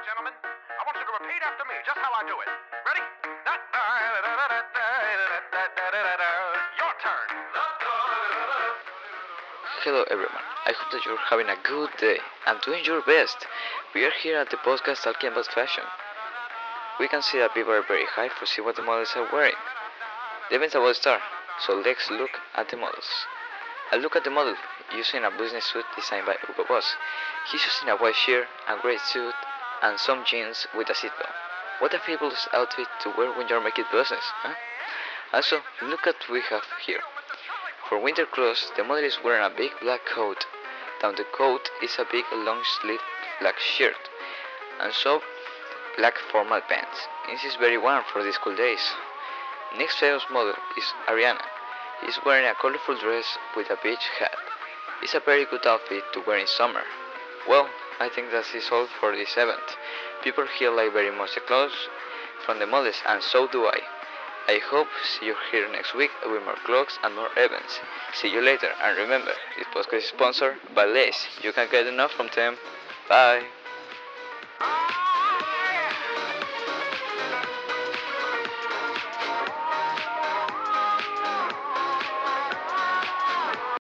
right, gentlemen. I want you to repeat after me, just how I do it. Ready? Your turn. Hello everyone, I hope that you're having a good day and doing your best. We are here at the podcast talking about fashion. We can see that people are very hyped to see what the models are wearing. The event's about to start, so let's look at the models. I look at the model using a business suit designed by Hugo Boss. He's using a white shirt, a gray suit, and some jeans with a seatbelt. What a fabulous outfit to wear when you're making business, huh? Also, look at what we have here. For winter clothes, the model is wearing a big black coat. Down the coat is a big long sleeved black shirt, and so black formal pants. This is very warm for these cool days. Next famous model is Ariana. She's wearing a colorful dress with a beach hat. It's a very good outfit to wear in summer. Well, I think that is all for this event. People here like very much the clothes from the models, and so do I. I hope see you here next week with more clothes and more events. See you later, and remember, this podcast is sponsored by Lace. You can get enough from them. Bye.